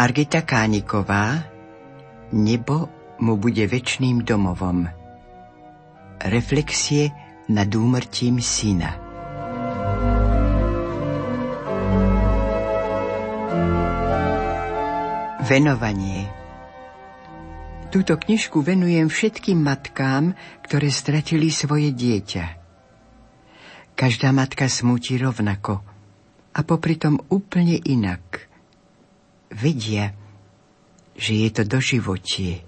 Margita Kániková Nebo mu bude väčšným domovom. Reflexie nad úmrtím syna. Venovanie Túto knižku venujem všetkým matkám, ktoré stratili svoje dieťa. Každá matka smúti rovnako a popri tom úplne inak. Vedia, že je to doživotie,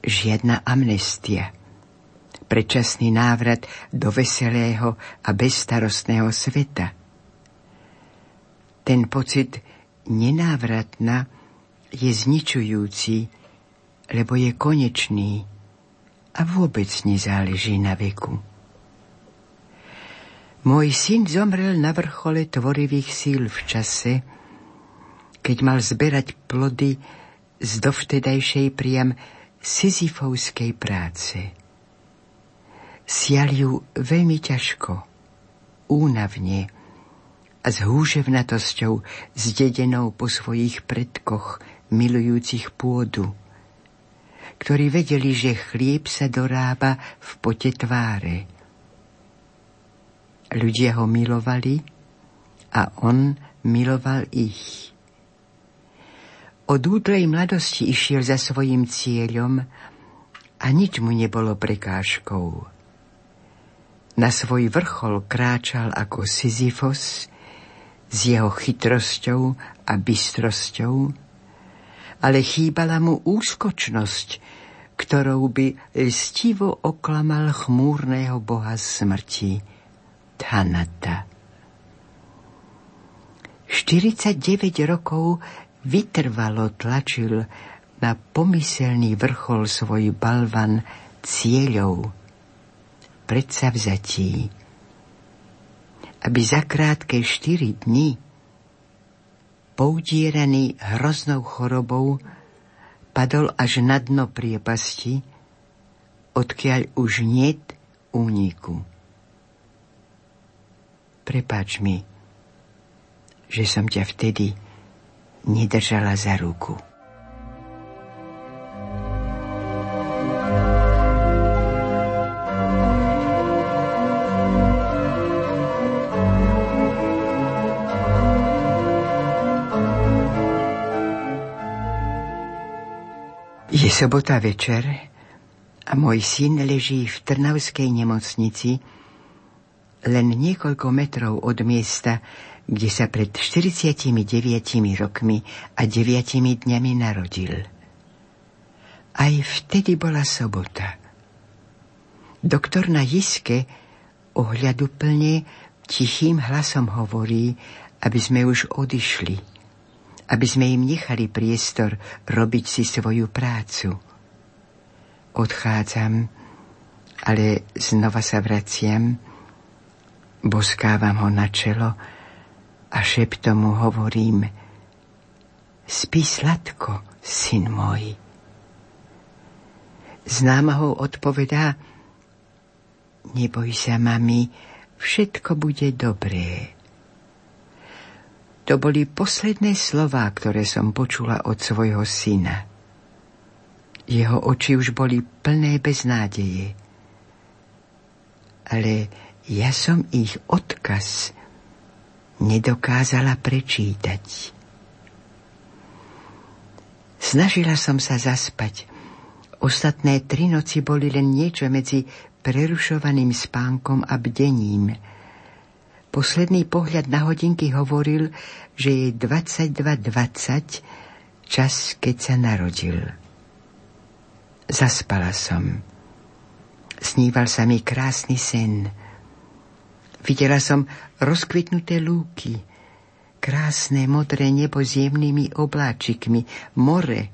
žiadna amnestia, predčasný návrat do veselého a bezstarostného sveta. Ten pocit nenávratna je zničujúci, lebo je konečný a vôbec nezáleží na veku. Môj syn zomrel na vrchole tvorivých síl v čase, keď mal zberať plody z dovtedajšej priam Sisyfovskej práce. Sial ju veľmi ťažko, únavne a s húževnatosťou zdedenou po svojich predkoch milujúcich pôdu, ktorí vedeli, že chlieb sa dorába v pote tváre. Ľudia ho milovali a on miloval ich. Od útlej mladosti išiel za svojim cieľom a nič mu nebolo prekážkou. Na svoj vrchol kráčal ako Sisyfos s jeho chytrosťou a bystrosťou, ale chýbala mu úskočnosť, ktorou by lstivo oklamal chmúrného boha smrti, Thanata. 49 rokov vytrvalo tlačil na pomyselný vrchol svoj balvan cieľov, predsavzatí, aby za krátke štyri dni poudieraný hroznou chorobou padol až na dno priepasti, odkiaľ už niet úniku. Prepáč mi, že som ťa vtedy nedržala za ruku. Je sobota večer a môj syn leží v Trnavskej nemocnici len niekoľko metrov od miesta, kde sa pred 49 rokmi a 9 dňami narodil. Aj vtedy bola sobota. Doktor na jiske ohľaduplne tichým hlasom hovorí, aby sme už odišli, aby sme im nechali priestor robiť si svoju prácu. Odchádzam, ale znova sa vraciam, boskávam ho na čelo, a šeptom mu hovorím Spí sladko, syn môj. S námahou odpovedá Neboj sa, mami, všetko bude dobré. To boli posledné slová, ktoré som počula od svojho syna. Jeho oči už boli plné beznádeje. Ale ja som ich odkaz nedokázala prečítať. Snažila som sa zaspať. Ostatné tri noci boli len niečo medzi prerušovaným spánkom a bdením. Posledný pohľad na hodinky hovoril, že je 22.20, čas, keď sa narodil. Zaspala som. Sníval sa mi krásny sen. Videla som rozkvitnuté lúky, krásne modré nebo s jemnými obláčikmi, more,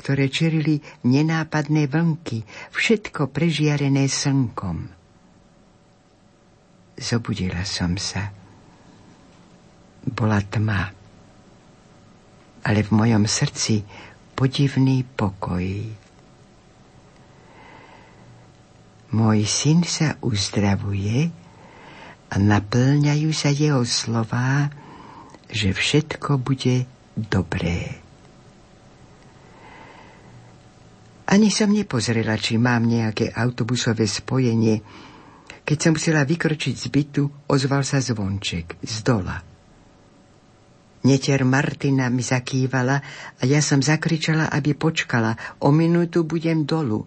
ktoré čerili nenápadné vlnky, všetko prežiarené slnkom. Zobudila som sa. Bola tma, ale v mojom srdci podivný pokoj. Môj syn sa uzdravuje, a naplňajú sa jeho slová, že všetko bude dobré. Ani som nepozrela, či mám nejaké autobusové spojenie. Keď som chcela vykročiť z bytu, ozval sa zvonček z dola. Neter Martina mi zakývala a ja som zakričala, aby počkala. O minútu budem dolu.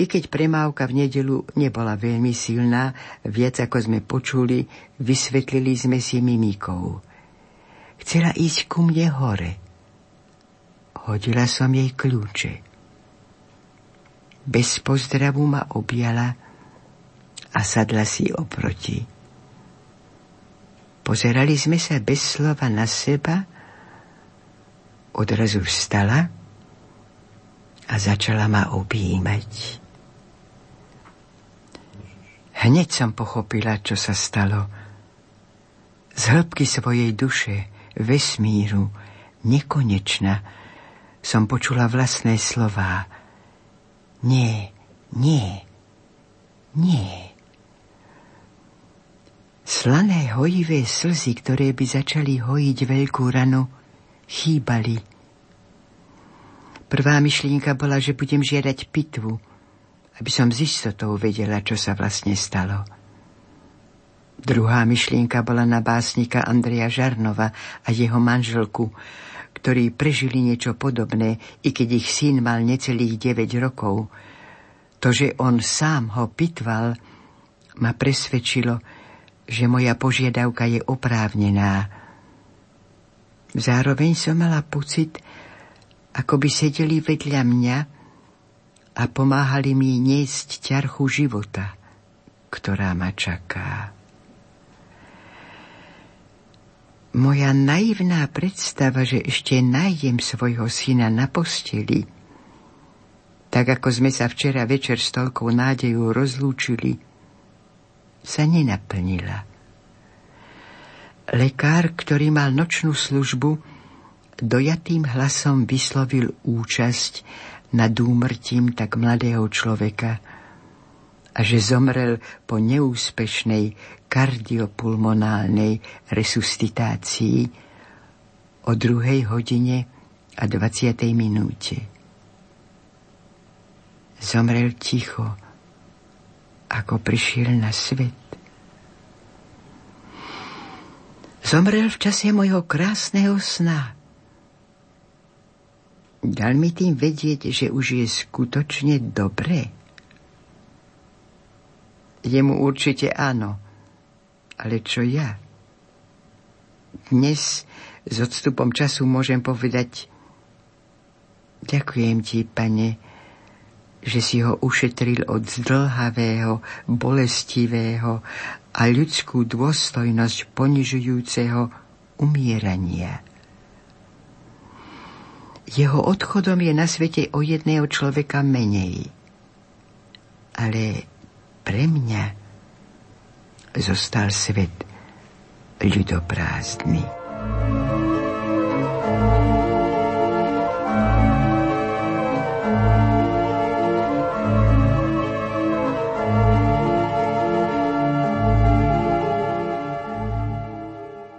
I keď premávka v nedelu nebola veľmi silná, viac ako sme počuli, vysvetlili sme si mimikou. Chcela ísť ku mne hore. Hodila som jej kľúče. Bez pozdravu ma objala a sadla si oproti. Pozerali sme sa bez slova na seba, odrazu vstala a začala ma objímať. Hneď som pochopila, čo sa stalo. Z hĺbky svojej duše, vesmíru, nekonečna, som počula vlastné slová. Nie, nie, nie. Slané hojivé slzy, ktoré by začali hojiť veľkú ranu, chýbali. Prvá myšlienka bola, že budem žiadať pitvu, aby som z istotou vedela, čo sa vlastne stalo. Druhá myšlienka bola na básnika Andreja Žarnova a jeho manželku, ktorí prežili niečo podobné, i keď ich syn mal necelých 9 rokov. To, že on sám ho pitval, ma presvedčilo, že moja požiadavka je oprávnená. Zároveň som mala pocit, ako by sedeli vedľa mňa a pomáhali mi niesť ťarchu života, ktorá ma čaká. Moja naivná predstava, že ešte nájdem svojho syna na posteli, tak ako sme sa včera večer s toľkou nádejou rozlúčili, sa nenaplnila. Lekár, ktorý mal nočnú službu, dojatým hlasom vyslovil účasť nad úmrtím tak mladého človeka a že zomrel po neúspešnej kardiopulmonálnej resuscitácii o druhej hodine a 20. minúte. Zomrel ticho, ako prišiel na svet. Zomrel v čase mojho krásneho sna. Dal mi tým vedieť, že už je skutočne dobré. Jemu určite áno. Ale čo ja? Dnes s odstupom času môžem povedať Ďakujem ti, pane, že si ho ušetril od zdlhavého, bolestivého a ľudskú dôstojnosť ponižujúceho umierania. Jeho odchodom je na svete o jedného človeka menej. Ale pre mňa zostal svet ľudoprázdny.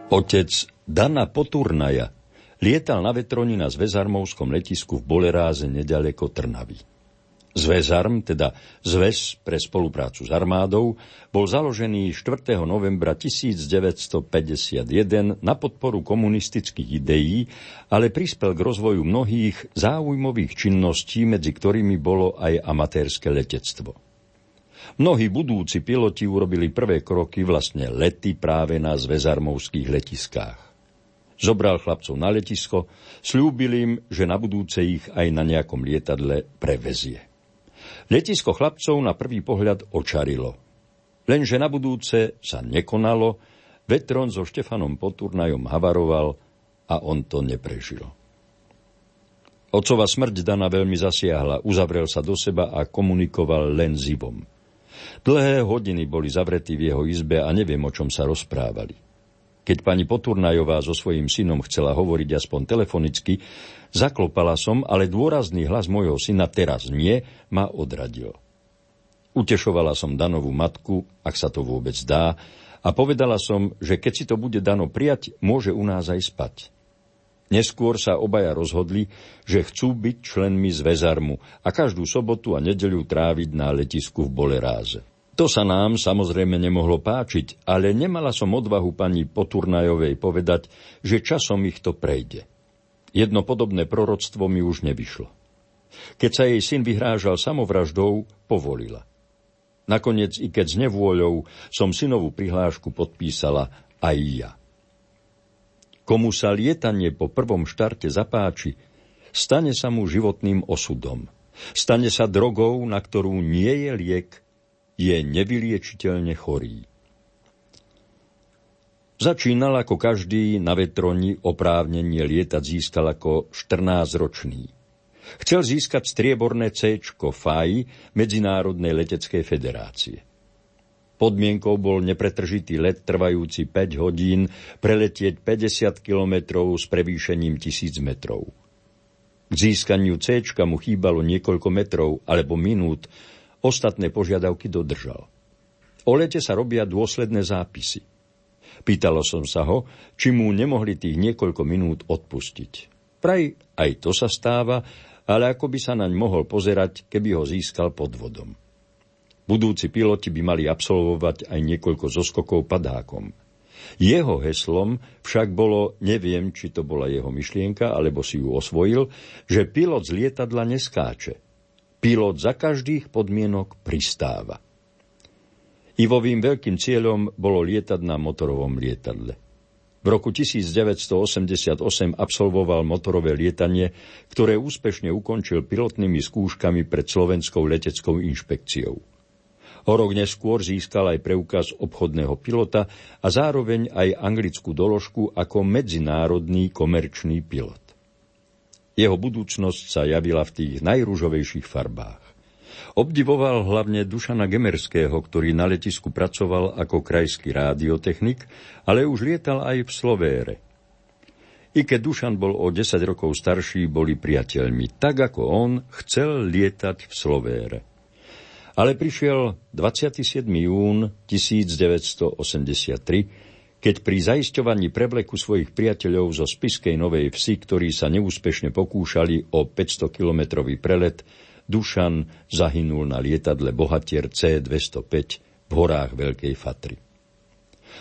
Otec Dana Poturnaja lietal na vetroni na zväzarmovskom letisku v Boleráze nedaleko Trnavy. Zväzarm, teda Zväz pre spoluprácu s armádou, bol založený 4. novembra 1951 na podporu komunistických ideí, ale prispel k rozvoju mnohých záujmových činností, medzi ktorými bolo aj amatérske letectvo. Mnohí budúci piloti urobili prvé kroky, vlastne lety práve na zväzarmovských letiskách. Zobral chlapcov na letisko, slúbil im, že na budúce ich aj na nejakom lietadle prevezie. Letisko chlapcov na prvý pohľad očarilo. Lenže na budúce sa nekonalo, Vetron so Štefanom Poturnajom havaroval a on to neprežil. Otcova smrť Dana veľmi zasiahla, uzavrel sa do seba a komunikoval len s Ivom. Dlhé hodiny boli zavretí v jeho izbe a neviem, o čom sa rozprávali. Keď pani Poturnajová so svojím synom chcela hovoriť aspoň telefonicky, zaklopala som, ale dôrazný hlas mojho syna teraz nie, ma odradil. Utešovala som Danovú matku, ak sa to vôbec dá, a povedala som, že keď si to bude Dano prijať, môže u nás aj spať. Neskôr sa obaja rozhodli, že chcú byť členmi zväzarmu a každú sobotu a nedeľu tráviť na letisku v Boleráze. To sa nám samozrejme nemohlo páčiť, ale nemala som odvahu pani Poturnajovej povedať, že časom ich to prejde. Jedno podobné proroctvo mi už nevyšlo. Keď sa jej syn vyhrážal samovraždou, povolila. Nakoniec, i keď s nevôľou, som synovú prihlášku podpísala aj ja. Komu sa lietanie po prvom štarte zapáči, stane sa mu životným osudom. Stane sa drogou, na ktorú nie je liek je nevyliečiteľne chorý. Začínal ako každý na vetroni oprávnenie lietať získal ako 14-ročný. Chcel získať strieborné C FAI Medzinárodnej leteckej federácie. Podmienkou bol nepretržitý let trvajúci 5 hodín preletieť 50 kilometrov s prevýšením 1000 metrov. K získaniu C mu chýbalo niekoľko metrov alebo minút, Ostatné požiadavky dodržal. O lete sa robia dôsledné zápisy. Pýtalo som sa ho, či mu nemohli tých niekoľko minút odpustiť. Praj aj to sa stáva, ale ako by sa naň mohol pozerať, keby ho získal pod vodom. Budúci piloti by mali absolvovať aj niekoľko zoskokov padákom. Jeho heslom však bolo, neviem, či to bola jeho myšlienka, alebo si ju osvojil, že pilot z lietadla neskáče, Pilot za každých podmienok pristáva. Ivovým veľkým cieľom bolo lietať na motorovom lietadle. V roku 1988 absolvoval motorové lietanie, ktoré úspešne ukončil pilotnými skúškami pred Slovenskou leteckou inšpekciou. O rok neskôr získal aj preukaz obchodného pilota a zároveň aj anglickú doložku ako medzinárodný komerčný pilot. Jeho budúcnosť sa javila v tých najrúžovejších farbách. Obdivoval hlavne Dušana Gemerského, ktorý na letisku pracoval ako krajský rádiotechnik, ale už lietal aj v Slovére. I keď Dušan bol o 10 rokov starší, boli priateľmi. Tak ako on chcel lietať v Slovére. Ale prišiel 27. jún 1983, keď pri zaisťovaní prevleku svojich priateľov zo Spiskej Novej Vsi, ktorí sa neúspešne pokúšali o 500-kilometrový prelet, Dušan zahynul na lietadle Bohatier C-205 v horách Veľkej Fatry.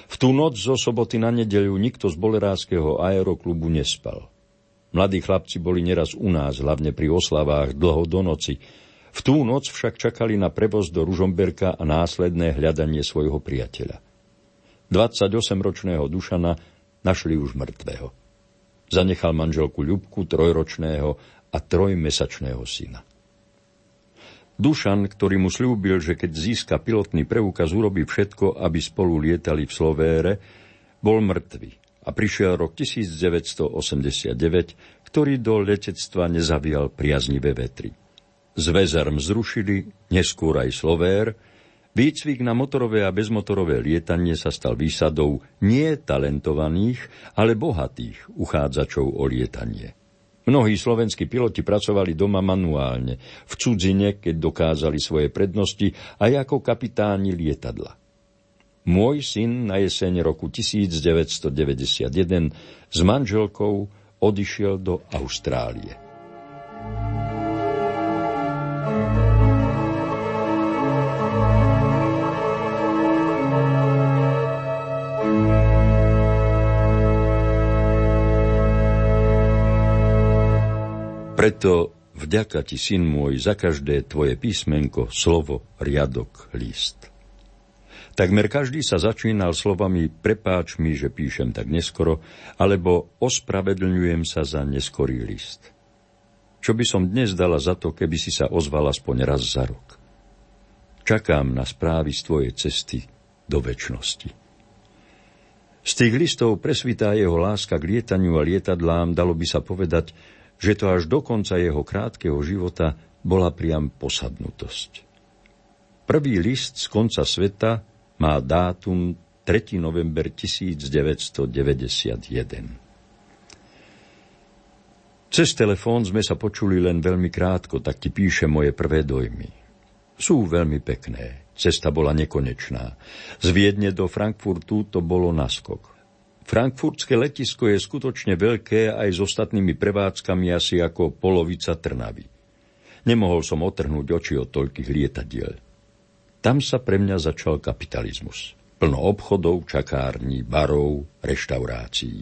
V tú noc zo soboty na nedeľu nikto z bolerárskeho aeroklubu nespal. Mladí chlapci boli neraz u nás, hlavne pri oslavách, dlho do noci. V tú noc však čakali na prevoz do Ružomberka a následné hľadanie svojho priateľa. 28-ročného Dušana našli už mŕtvého. Zanechal manželku Ľubku, trojročného a trojmesačného syna. Dušan, ktorý mu slúbil, že keď získa pilotný preukaz, urobí všetko, aby spolu lietali v Slovére, bol mŕtvy a prišiel rok 1989, ktorý do letectva nezavial priaznivé vetry. Zväzarm zrušili, neskôr aj Slovér, Výcvik na motorové a bezmotorové lietanie sa stal výsadou nie talentovaných, ale bohatých uchádzačov o lietanie. Mnohí slovenskí piloti pracovali doma manuálne, v cudzine, keď dokázali svoje prednosti, aj ako kapitáni lietadla. Môj syn na jeseň roku 1991 s manželkou odišiel do Austrálie. Preto vďaka ti, syn môj, za každé tvoje písmenko, slovo, riadok, list. Takmer každý sa začínal slovami prepáč mi, že píšem tak neskoro, alebo ospravedlňujem sa za neskorý list. Čo by som dnes dala za to, keby si sa ozval aspoň raz za rok? Čakám na správy z tvojej cesty do väčšnosti. Z tých listov presvitá jeho láska k lietaniu a lietadlám, dalo by sa povedať, že to až do konca jeho krátkeho života bola priam posadnutosť. Prvý list z konca sveta má dátum 3. november 1991. Cez telefón sme sa počuli len veľmi krátko, tak ti píše moje prvé dojmy. Sú veľmi pekné. Cesta bola nekonečná. Z Viedne do Frankfurtu to bolo naskok. Frankfurtské letisko je skutočne veľké aj s ostatnými prevádzkami asi ako polovica Trnavy. Nemohol som otrhnúť oči od toľkých lietadiel. Tam sa pre mňa začal kapitalizmus. Plno obchodov, čakární, barov, reštaurácií.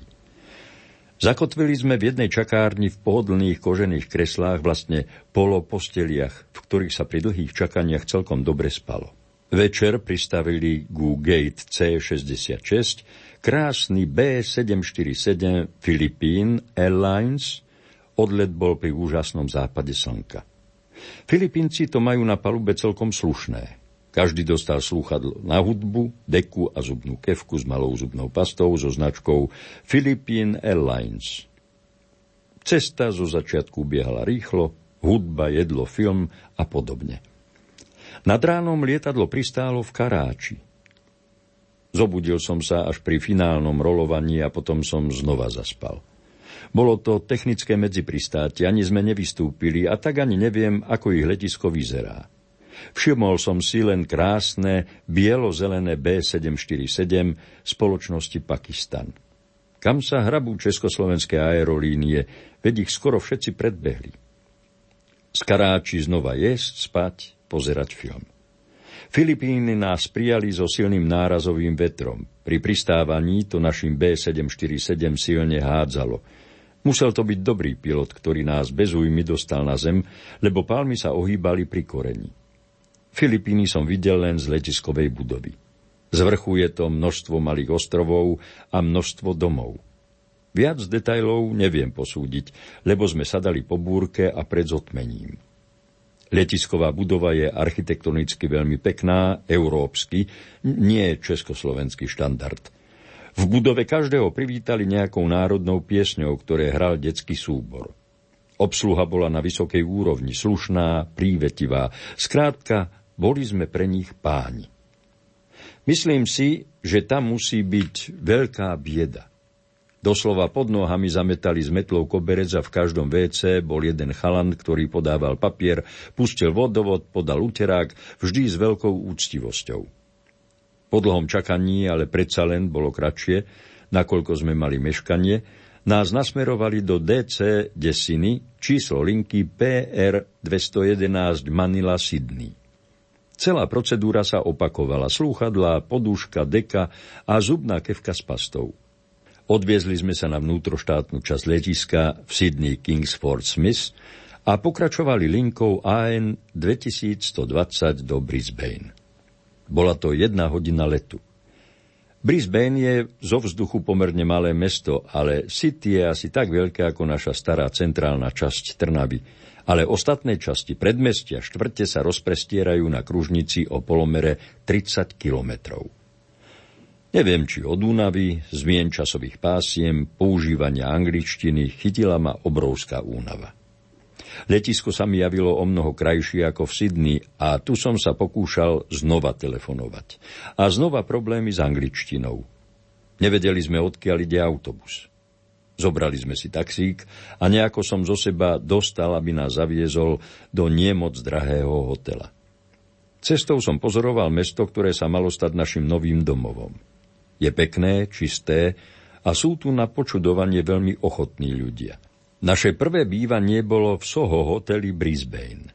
Zakotvili sme v jednej čakárni v pohodlných kožených kreslách, vlastne polo posteliach, v ktorých sa pri dlhých čakaniach celkom dobre spalo. Večer pristavili ku Gate C66 krásny B747 Philippine Airlines, odlet bol pri úžasnom západe slnka. Filipínci to majú na palube celkom slušné. Každý dostal slúchadlo na hudbu, deku a zubnú kevku s malou zubnou pastou so značkou Philippine Airlines. Cesta zo začiatku biehala rýchlo, hudba, jedlo, film a podobne. Nad ránom lietadlo pristálo v Karáči. Zobudil som sa až pri finálnom rolovaní a potom som znova zaspal. Bolo to technické medzipristátie, ani sme nevystúpili a tak ani neviem, ako ich letisko vyzerá. Všimol som si len krásne bielo-zelené B747 spoločnosti Pakistan. Kam sa hrabú československé aerolínie, veď ich skoro všetci predbehli. Z Karáči znova jesť, spať, pozerať film. Filipíny nás prijali so silným nárazovým vetrom. Pri pristávaní to našim B747 silne hádzalo. Musel to byť dobrý pilot, ktorý nás bez újmy dostal na zem, lebo palmy sa ohýbali pri koreni. Filipíny som videl len z letiskovej budovy. Z vrchu je to množstvo malých ostrovov a množstvo domov. Viac detajlov neviem posúdiť, lebo sme sadali po búrke a pred zotmením. Letisková budova je architektonicky veľmi pekná, európsky, nie československý štandard. V budove každého privítali nejakou národnou piesňou, ktoré hral detský súbor. Obsluha bola na vysokej úrovni, slušná, prívetivá. Skrátka, boli sme pre nich páni. Myslím si, že tam musí byť veľká bieda. Doslova pod nohami zametali s metlou koberec a v každom WC bol jeden chalan, ktorý podával papier, pustil vodovod, podal uterák, vždy s veľkou úctivosťou. Po dlhom čakaní, ale predsa len bolo kratšie, nakoľko sme mali meškanie, nás nasmerovali do DC Desiny, číslo linky PR 211 Manila Sydney. Celá procedúra sa opakovala. Slúchadlá, podúška, deka a zubná kevka s pastou. Odviezli sme sa na vnútroštátnu časť letiska v Sydney Kingsford Smith a pokračovali linkou AN 2120 do Brisbane. Bola to jedna hodina letu. Brisbane je zo vzduchu pomerne malé mesto, ale City je asi tak veľké ako naša stará centrálna časť Trnavy ale ostatné časti predmestia štvrte sa rozprestierajú na kružnici o polomere 30 kilometrov. Neviem, či od únavy, zmien časových pásiem, používania angličtiny chytila ma obrovská únava. Letisko sa mi javilo o mnoho krajšie ako v Sydney a tu som sa pokúšal znova telefonovať. A znova problémy s angličtinou. Nevedeli sme, odkiaľ ide autobus. Zobrali sme si taxík a nejako som zo seba dostal, aby nás zaviezol do niemoc drahého hotela. Cestou som pozoroval mesto, ktoré sa malo stať našim novým domovom. Je pekné, čisté a sú tu na počudovanie veľmi ochotní ľudia. Naše prvé bývanie bolo v Soho hoteli Brisbane.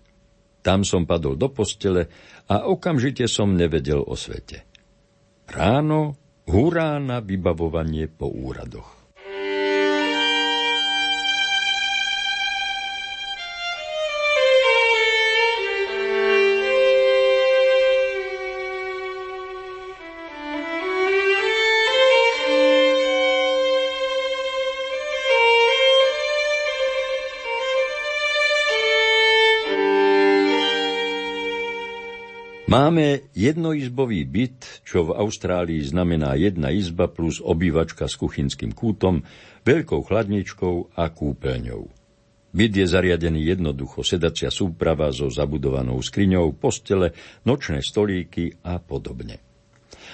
Tam som padol do postele a okamžite som nevedel o svete. Ráno hurá na vybavovanie po úradoch. Máme jednoizbový byt, čo v Austrálii znamená jedna izba plus obývačka s kuchynským kútom, veľkou chladničkou a kúpeľňou. Byt je zariadený jednoducho, sedacia súprava so zabudovanou skriňou, postele, nočné stolíky a podobne.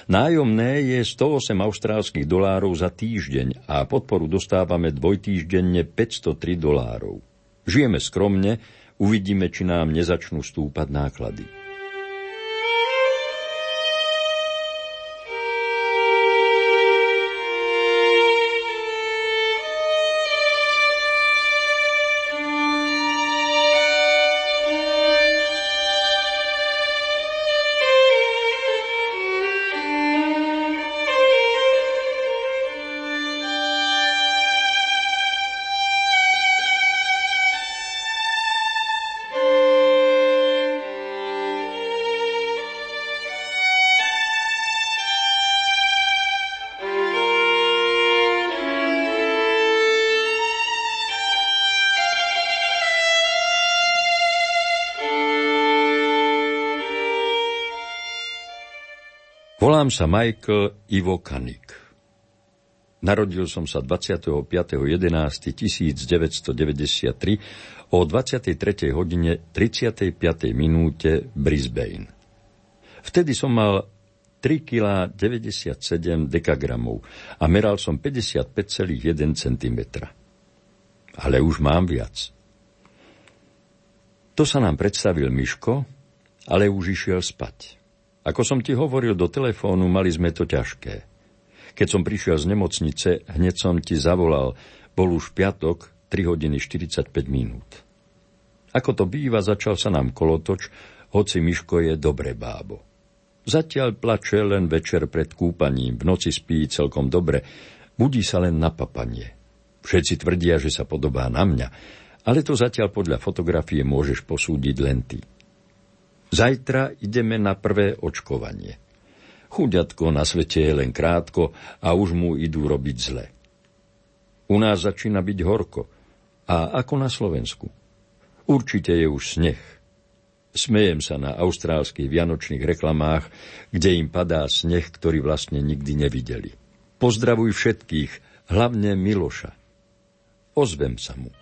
Nájomné je 108 austrálskych dolárov za týždeň a podporu dostávame dvojtýždenne 503 dolárov. Žijeme skromne, uvidíme, či nám nezačnú stúpať náklady. Volám sa Michael Ivo Kanik. Narodil som sa 25.11.1993 o 23. hodine 35. minúte Brisbane. Vtedy som mal 3 kg 97 dekagramov a meral som 55,1 cm. Ale už mám viac. To sa nám predstavil Miško, ale už išiel spať. Ako som ti hovoril do telefónu, mali sme to ťažké. Keď som prišiel z nemocnice, hneď som ti zavolal. Bol už piatok, 3 hodiny 45 minút. Ako to býva, začal sa nám kolotoč, hoci Miško je dobré bábo. Zatiaľ plače len večer pred kúpaním, v noci spí celkom dobre, budí sa len na papanie. Všetci tvrdia, že sa podobá na mňa, ale to zatiaľ podľa fotografie môžeš posúdiť len ty. Zajtra ideme na prvé očkovanie. Chuďatko na svete je len krátko a už mu idú robiť zle. U nás začína byť horko. A ako na Slovensku? Určite je už sneh. Smejem sa na austrálskych vianočných reklamách, kde im padá sneh, ktorý vlastne nikdy nevideli. Pozdravuj všetkých, hlavne Miloša. Ozvem sa mu.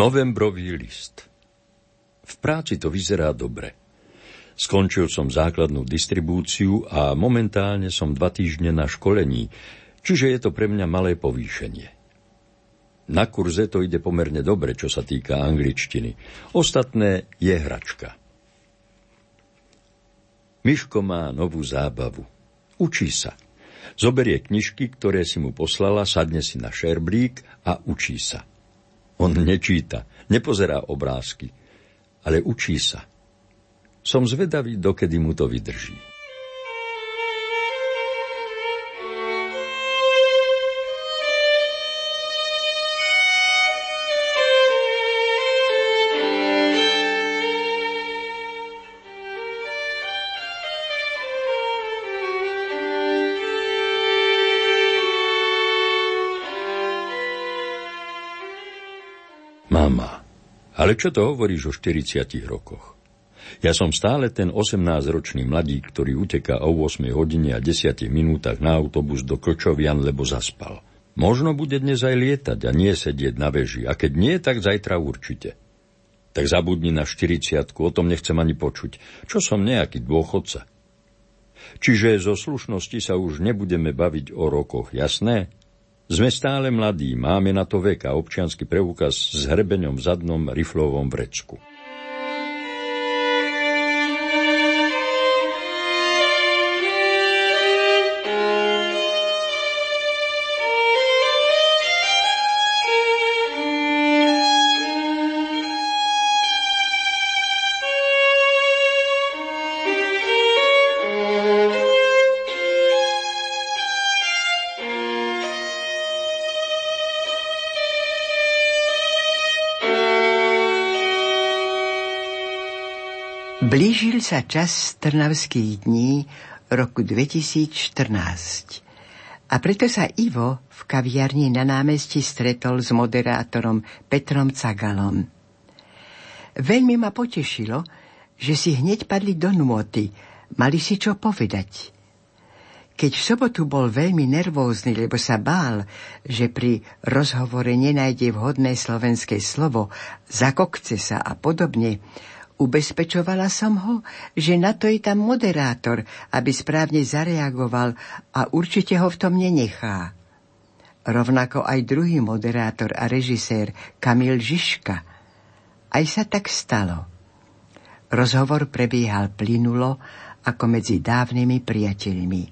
Novembrový list. V práci to vyzerá dobre. Skončil som základnú distribúciu a momentálne som dva týždne na školení, čiže je to pre mňa malé povýšenie. Na kurze to ide pomerne dobre, čo sa týka angličtiny. Ostatné je hračka. Miško má novú zábavu. Učí sa. Zoberie knižky, ktoré si mu poslala, sadne si na šerblík a učí sa. On nečíta, nepozerá obrázky, ale učí sa. Som zvedavý, dokedy mu to vydrží. Ale čo to hovoríš o 40 rokoch? Ja som stále ten 18-ročný mladík, ktorý uteká o 8 hodine a 10 minútach na autobus do Klčovian, lebo zaspal. Možno bude dnes aj lietať a nie sedieť na veži, a keď nie, tak zajtra určite. Tak zabudni na 40 o tom nechcem ani počuť. Čo som nejaký dôchodca? Čiže zo slušnosti sa už nebudeme baviť o rokoch, jasné? Sme stále mladí, máme na to vek a občiansky preukaz s hrebeňom v zadnom riflovom vrecku. Blížil sa čas Trnavských dní roku 2014. A preto sa Ivo v kaviarni na námestí stretol s moderátorom Petrom Cagalom. Veľmi ma potešilo, že si hneď padli do nôty, mali si čo povedať. Keď v sobotu bol veľmi nervózny, lebo sa bál, že pri rozhovore nenájde vhodné slovenské slovo, zakokce sa a podobne, Ubezpečovala som ho, že na to je tam moderátor, aby správne zareagoval a určite ho v tom nenechá. Rovnako aj druhý moderátor a režisér Kamil Žižka. Aj sa tak stalo. Rozhovor prebiehal plynulo ako medzi dávnymi priateľmi.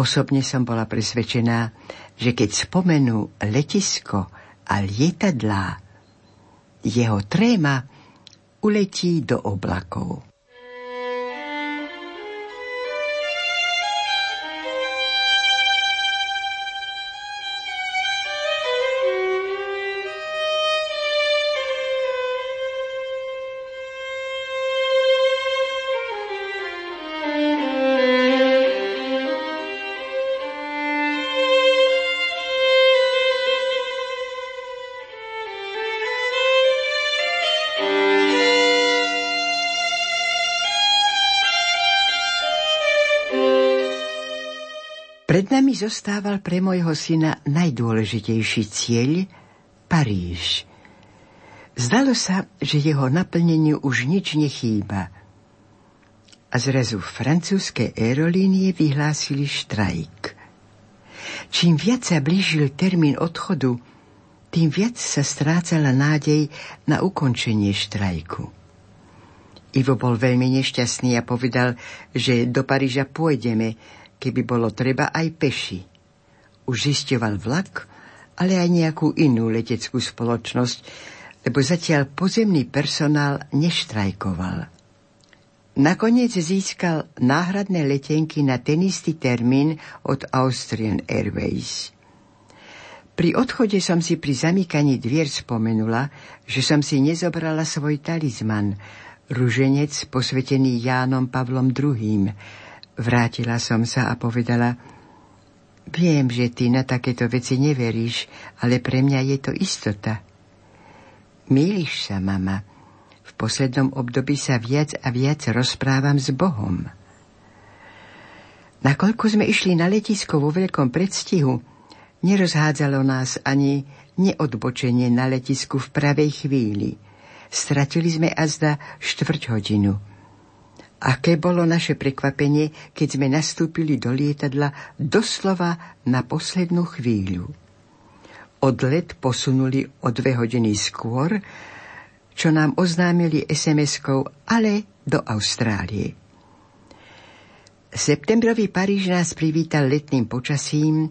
Osobne som bola presvedčená, že keď spomenú letisko a lietadlá, jeho tréma uletí do oblakov. Zostával pre môjho syna najdôležitejší cieľ – Paríž. Zdalo sa, že jeho naplneniu už nič nechýba. A zrazu francúzske aerolínie vyhlásili štrajk. Čím viac sa blížil termín odchodu, tým viac sa strácala nádej na ukončenie štrajku. Ivo bol veľmi nešťastný a povedal, že do Paríža pôjdeme, keby bolo treba aj peši. Už zisťoval vlak, ale aj nejakú inú leteckú spoločnosť, lebo zatiaľ pozemný personál neštrajkoval. Nakoniec získal náhradné letenky na ten istý termín od Austrian Airways. Pri odchode som si pri zamykaní dvier spomenula, že som si nezobrala svoj talizman, ruženec posvetený Jánom Pavlom II, Vrátila som sa a povedala, viem, že ty na takéto veci neveríš, ale pre mňa je to istota. Míliš sa, mama. V poslednom období sa viac a viac rozprávam s Bohom. Nakoľko sme išli na letisko vo veľkom predstihu, nerozhádzalo nás ani neodbočenie na letisku v pravej chvíli. Stratili sme azda štvrť hodinu – Aké bolo naše prekvapenie, keď sme nastúpili do lietadla doslova na poslednú chvíľu. Odlet posunuli o dve hodiny skôr, čo nám oznámili SMS-kou, ale do Austrálie. Septembrový Paríž nás privítal letným počasím,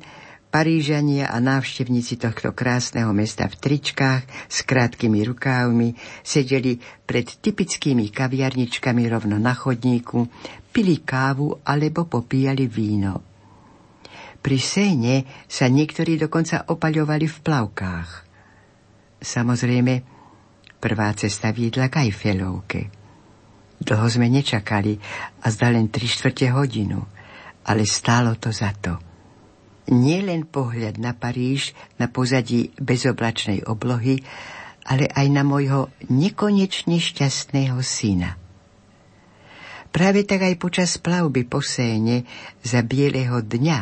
Parížania a návštevníci tohto krásneho mesta v tričkách s krátkými rukávmi sedeli pred typickými kaviarničkami rovno na chodníku, pili kávu alebo popíjali víno. Pri Séne sa niektorí dokonca opaľovali v plavkách. Samozrejme, prvá cesta viedla k Eiffelovke. Dlho sme nečakali a zda len tri štvrte hodinu, ale stálo to za to – nielen pohľad na Paríž na pozadí bezoblačnej oblohy, ale aj na môjho nekonečne šťastného syna. Práve tak aj počas plavby po Séne za bieleho dňa,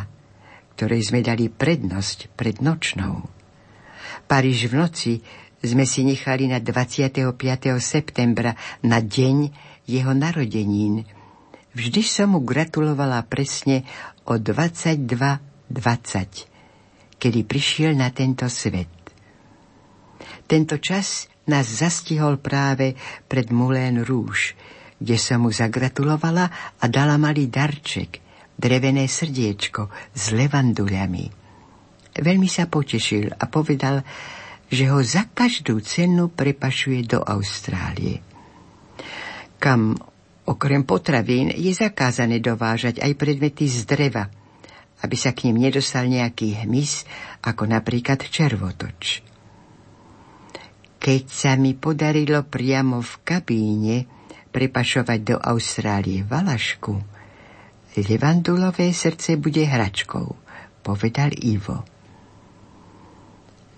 ktorej sme dali prednosť pred nočnou. Paríž v noci sme si nechali na 25. septembra, na deň jeho narodenín. Vždy som mu gratulovala presne o 22 20, kedy prišiel na tento svet. Tento čas nás zastihol práve pred Moulin Rouge, kde som mu zagratulovala a dala malý darček, drevené srdiečko s levanduľami. Veľmi sa potešil a povedal, že ho za každú cenu prepašuje do Austrálie. Kam okrem potravín je zakázané dovážať aj predmety z dreva – aby sa k ním nedostal nejaký hmyz, ako napríklad červotoč. Keď sa mi podarilo priamo v kabíne prepašovať do Austrálie valašku, levandulové srdce bude hračkou, povedal Ivo.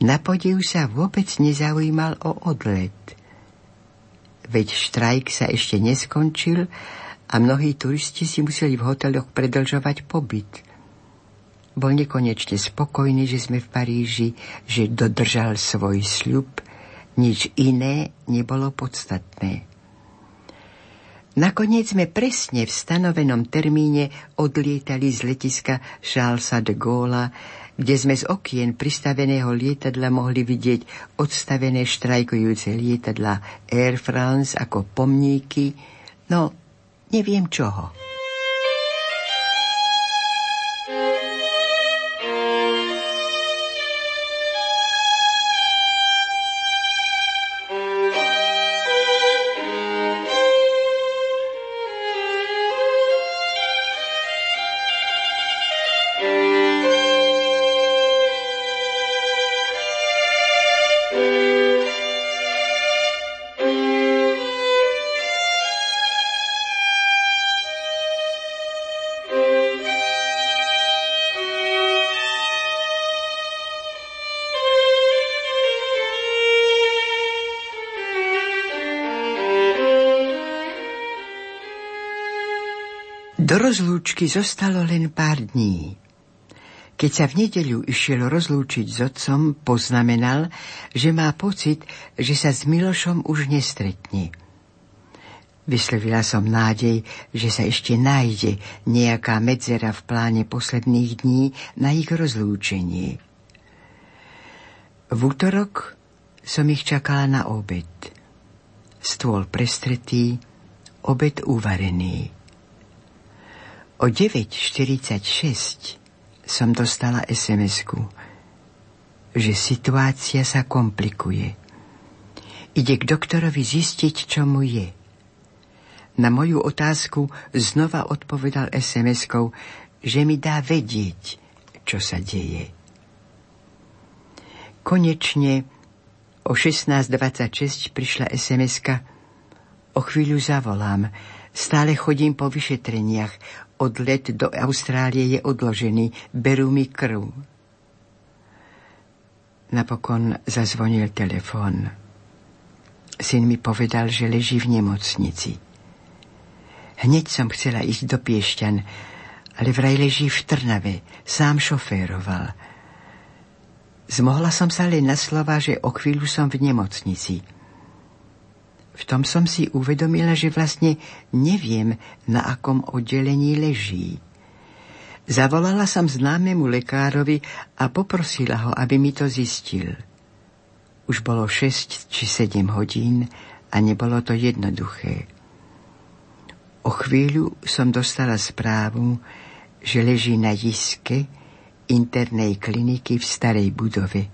Na podiv sa vôbec nezaujímal o odlet. Veď štrajk sa ešte neskončil a mnohí turisti si museli v hoteloch predlžovať pobyt – bol nekonečne spokojný, že sme v Paríži, že dodržal svoj sľub, nič iné nebolo podstatné. Nakoniec sme presne v stanovenom termíne odlietali z letiska Charlesa de Gaulle, kde sme z okien pristaveného lietadla mohli vidieť odstavené štrajkujúce lietadla Air France ako pomníky, no neviem čoho. Do rozlúčky zostalo len pár dní. Keď sa v nedeľu išiel rozlúčiť s otcom, poznamenal, že má pocit, že sa s Milošom už nestretne. Vyslovila som nádej, že sa ešte nájde nejaká medzera v pláne posledných dní na ich rozlúčenie. V útorok som ich čakala na obed. Stôl prestretý, obed uvarený. O 9.46 som dostala SMS-ku, že situácia sa komplikuje. Ide k doktorovi zistiť, čo mu je. Na moju otázku znova odpovedal SMS-kou, že mi dá vedieť, čo sa deje. Konečne o 16.26 prišla SMS-ka. O chvíľu zavolám. Stále chodím po vyšetreniach. Odlet do Austrálie je odložený. Berú mi krv. Napokon zazvonil telefón. Syn mi povedal, že leží v nemocnici. Hneď som chcela ísť do Piešťan, ale vraj leží v Trnave, sám šoféroval. Zmohla som sa len na slova, že o chvíľu som v nemocnici – v tom som si uvedomila, že vlastne neviem, na akom oddelení leží. Zavolala som známemu lekárovi a poprosila ho, aby mi to zistil. Už bolo 6 či 7 hodín a nebolo to jednoduché. O chvíľu som dostala správu, že leží na jiske internej kliniky v starej budove.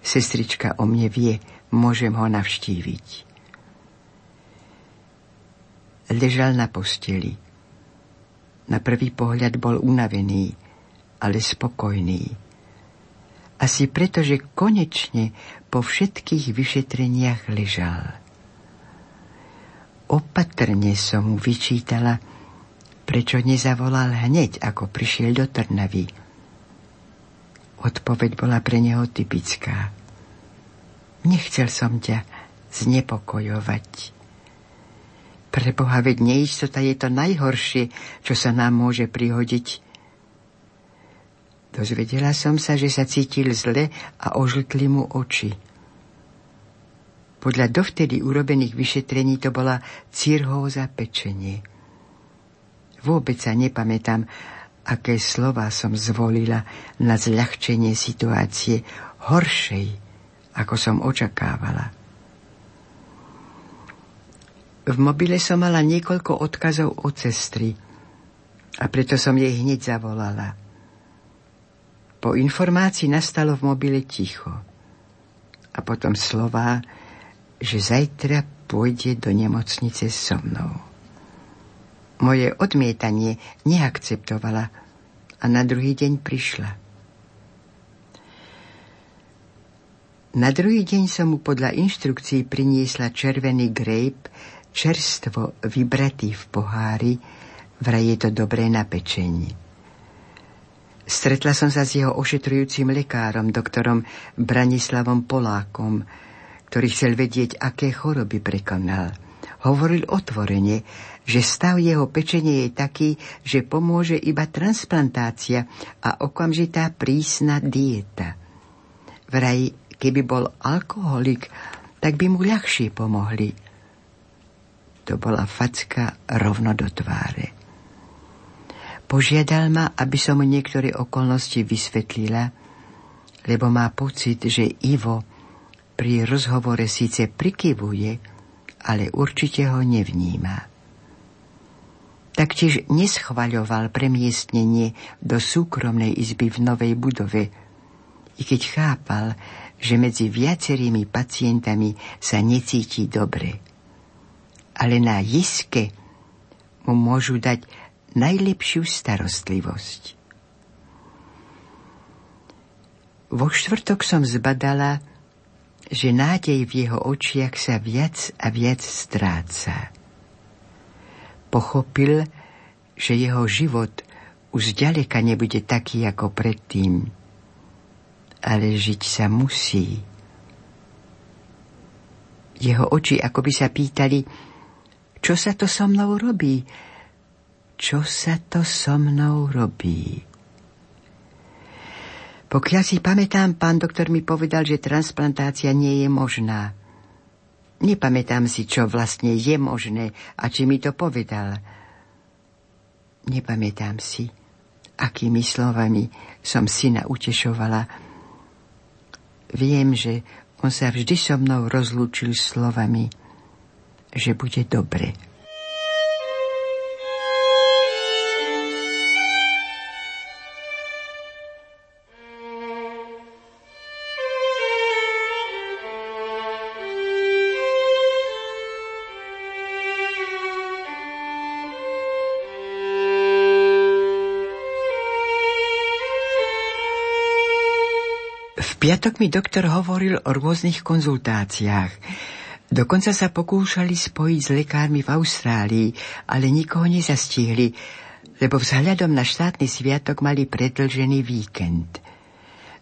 Sestrička o mne vie, môžem ho navštíviť ležal na posteli. Na prvý pohľad bol unavený, ale spokojný. Asi preto, že konečne po všetkých vyšetreniach ležal. Opatrne som mu vyčítala, prečo nezavolal hneď, ako prišiel do Trnavy. Odpoveď bola pre neho typická. Nechcel som ťa znepokojovať. Preboha, veď neistota je to najhoršie, čo sa nám môže prihodiť. Dozvedela som sa, že sa cítil zle a ožltli mu oči. Podľa dovtedy urobených vyšetrení to bola cirhóza pečenie. Vôbec sa nepamätám, aké slova som zvolila na zľahčenie situácie horšej, ako som očakávala. V mobile som mala niekoľko odkazov od sestry a preto som jej hneď zavolala. Po informácii nastalo v mobile ticho a potom slová, že zajtra pôjde do nemocnice so mnou. Moje odmietanie neakceptovala a na druhý deň prišla. Na druhý deň som mu podľa inštrukcií priniesla červený grape čerstvo vybratý v pohári, vraj je to dobré na pečení. Stretla som sa s jeho ošetrujúcim lekárom, doktorom Branislavom Polákom, ktorý chcel vedieť, aké choroby prekonal. Hovoril otvorene, že stav jeho pečenie je taký, že pomôže iba transplantácia a okamžitá prísna dieta. Vraj, keby bol alkoholik, tak by mu ľahšie pomohli To bola facka rovno do tváre. Požiadal ma, aby som mu niektoré okolnosti vysvetlila, lebo má pocit, že Ivo pri rozhovore síce prikyvuje, ale určite ho nevníma. Taktiež neschvaľoval premiestnenie do súkromnej izby v novej budove, i keď chápal, že medzi viacerými pacientami sa necíti dobre. Ale na jiske mu môžu dať najlepšiu starostlivosť. Vo štvrtok som zbadala, že nádej v jeho očiach sa viac a viac stráca pochopil, že jeho život už ďaleka nebude taký ako predtým. Ale žiť sa musí. Jeho oči akoby sa pýtali, čo sa to so mnou robí? Čo sa to so mnou robí? Pokiaľ si pamätám, pán doktor mi povedal, že transplantácia nie je možná. Nepamätám si, čo vlastne je možné a či mi to povedal. Nepamätám si, akými slovami som syna utešovala. Viem, že on sa vždy so mnou rozlúčil slovami, že bude dobre. piatok mi doktor hovoril o rôznych konzultáciách. Dokonca sa pokúšali spojiť s lekármi v Austrálii, ale nikoho nezastihli, lebo vzhľadom na štátny sviatok mali predlžený víkend.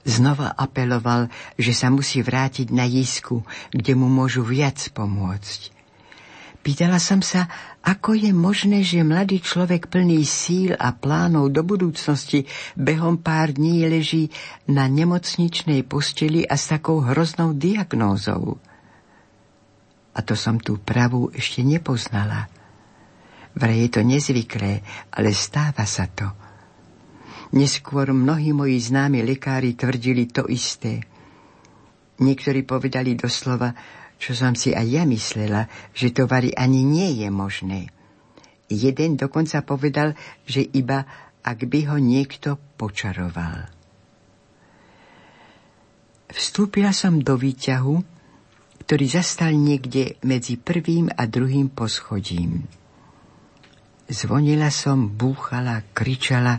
Znova apeloval, že sa musí vrátiť na Jisku, kde mu môžu viac pomôcť. Pýtala som sa, ako je možné, že mladý človek plný síl a plánov do budúcnosti behom pár dní leží na nemocničnej posteli a s takou hroznou diagnózou. A to som tú pravú ešte nepoznala. Vraj je to nezvyklé, ale stáva sa to. Neskôr mnohí moji známi lekári tvrdili to isté. Niektorí povedali doslova, čo som si aj ja myslela, že to vari ani nie je možné. Jeden dokonca povedal, že iba ak by ho niekto počaroval. Vstúpila som do výťahu, ktorý zastal niekde medzi prvým a druhým poschodím. Zvonila som, búchala, kričala,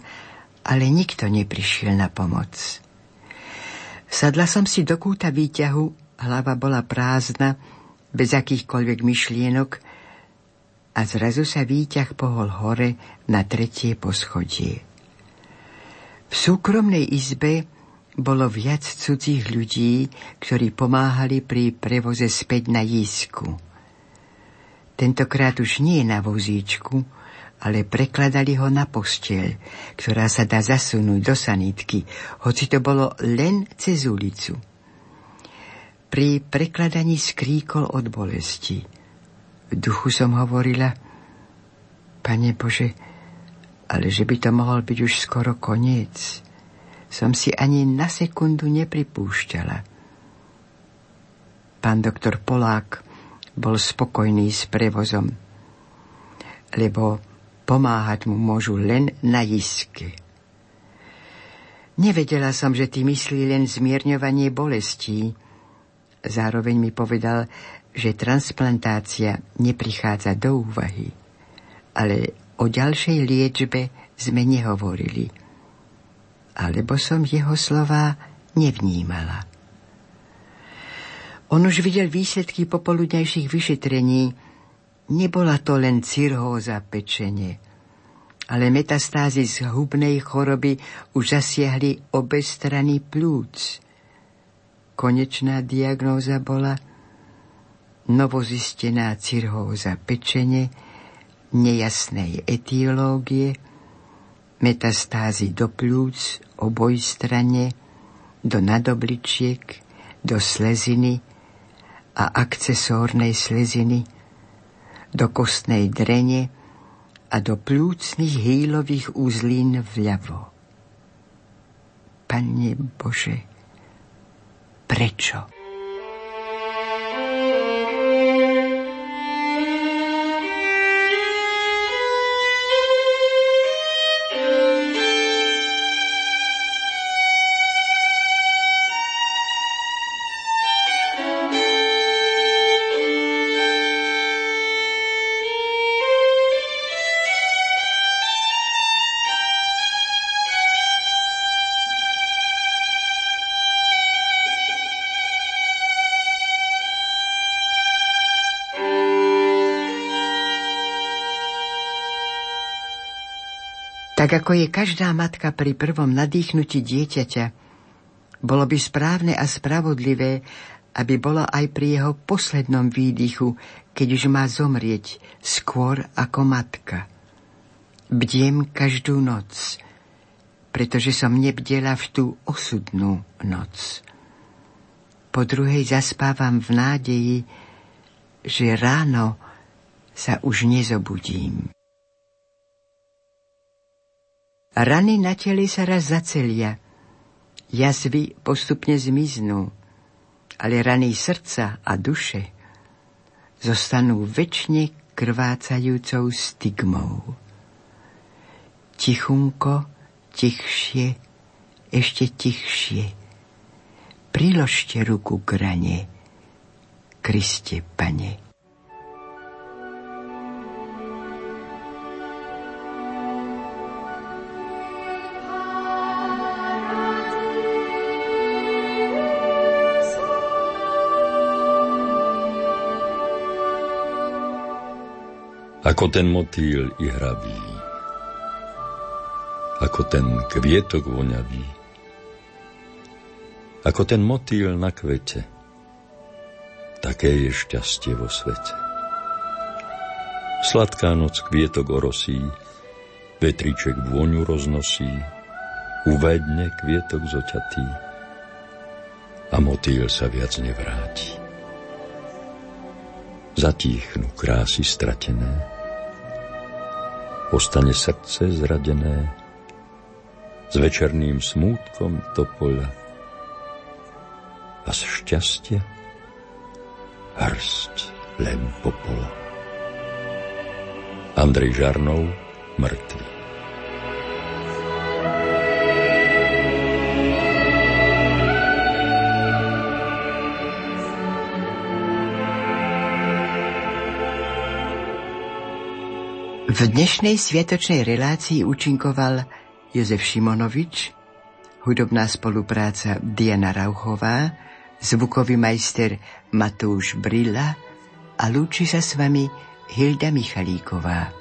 ale nikto neprišiel na pomoc. Sadla som si do kúta výťahu Hlava bola prázdna, bez akýchkoľvek myšlienok a zrazu sa výťah pohol hore na tretie poschodie. V súkromnej izbe bolo viac cudzích ľudí, ktorí pomáhali pri prevoze späť na jízku. Tentokrát už nie na vozíčku, ale prekladali ho na postiel, ktorá sa dá zasunúť do sanitky, hoci to bolo len cez ulicu. Pri prekladaní skríkol od bolesti. V duchu som hovorila, Pane Bože, ale že by to mohol byť už skoro koniec, som si ani na sekundu nepripúšťala. Pán doktor Polák bol spokojný s prevozom, lebo pomáhať mu môžu len na jiske. Nevedela som, že ty myslí len zmierňovanie bolestí, Zároveň mi povedal, že transplantácia neprichádza do úvahy, ale o ďalšej liečbe sme nehovorili. Alebo som jeho slova nevnímala. On už videl výsledky popoludnejších vyšetrení. Nebola to len cirhóza pečenie, ale metastázy z hubnej choroby už zasiahli obe strany plúc konečná diagnóza bola novozistená cirhóza pečene, nejasnej etiológie, metastázy do plúc, oboj strane, do nadobličiek, do sleziny a akcesórnej sleziny, do kostnej drene a do plúcnych hýlových úzlín vľavo. Pane Bože, prečo? Tak ako je každá matka pri prvom nadýchnutí dieťaťa, bolo by správne a spravodlivé, aby bolo aj pri jeho poslednom výdychu, keď už má zomrieť, skôr ako matka. Bdiem každú noc, pretože som nebdela v tú osudnú noc. Po druhej zaspávam v nádeji, že ráno sa už nezobudím. Rany na tele sa raz zacelia, jazvy postupne zmiznú, ale rany srdca a duše zostanú väčšine krvácajúcou stigmou. Tichunko, tichšie, ešte tichšie. Priložte ruku k rane, Kriste, Pane. Ako ten motýl i hravý, ako ten kvietok voňavý, ako ten motýl na kvete, také je šťastie vo svete. Sladká noc kvietok orosí, vetriček vôňu roznosí, uvedne kvietok zoťatý a motýl sa viac nevráti. Zatíchnu krásy stratené, ostane srdce zradené s večerným smútkom topoľa a z šťastia hrst len popola. Andrej Žarnov, mŕtvy. V dnešnej sviatočnej relácii účinkoval Jozef Šimonovič, hudobná spolupráca Diana Rauchová, zvukový majster Matúš Brilla a lúči sa s vami Hilda Michalíková.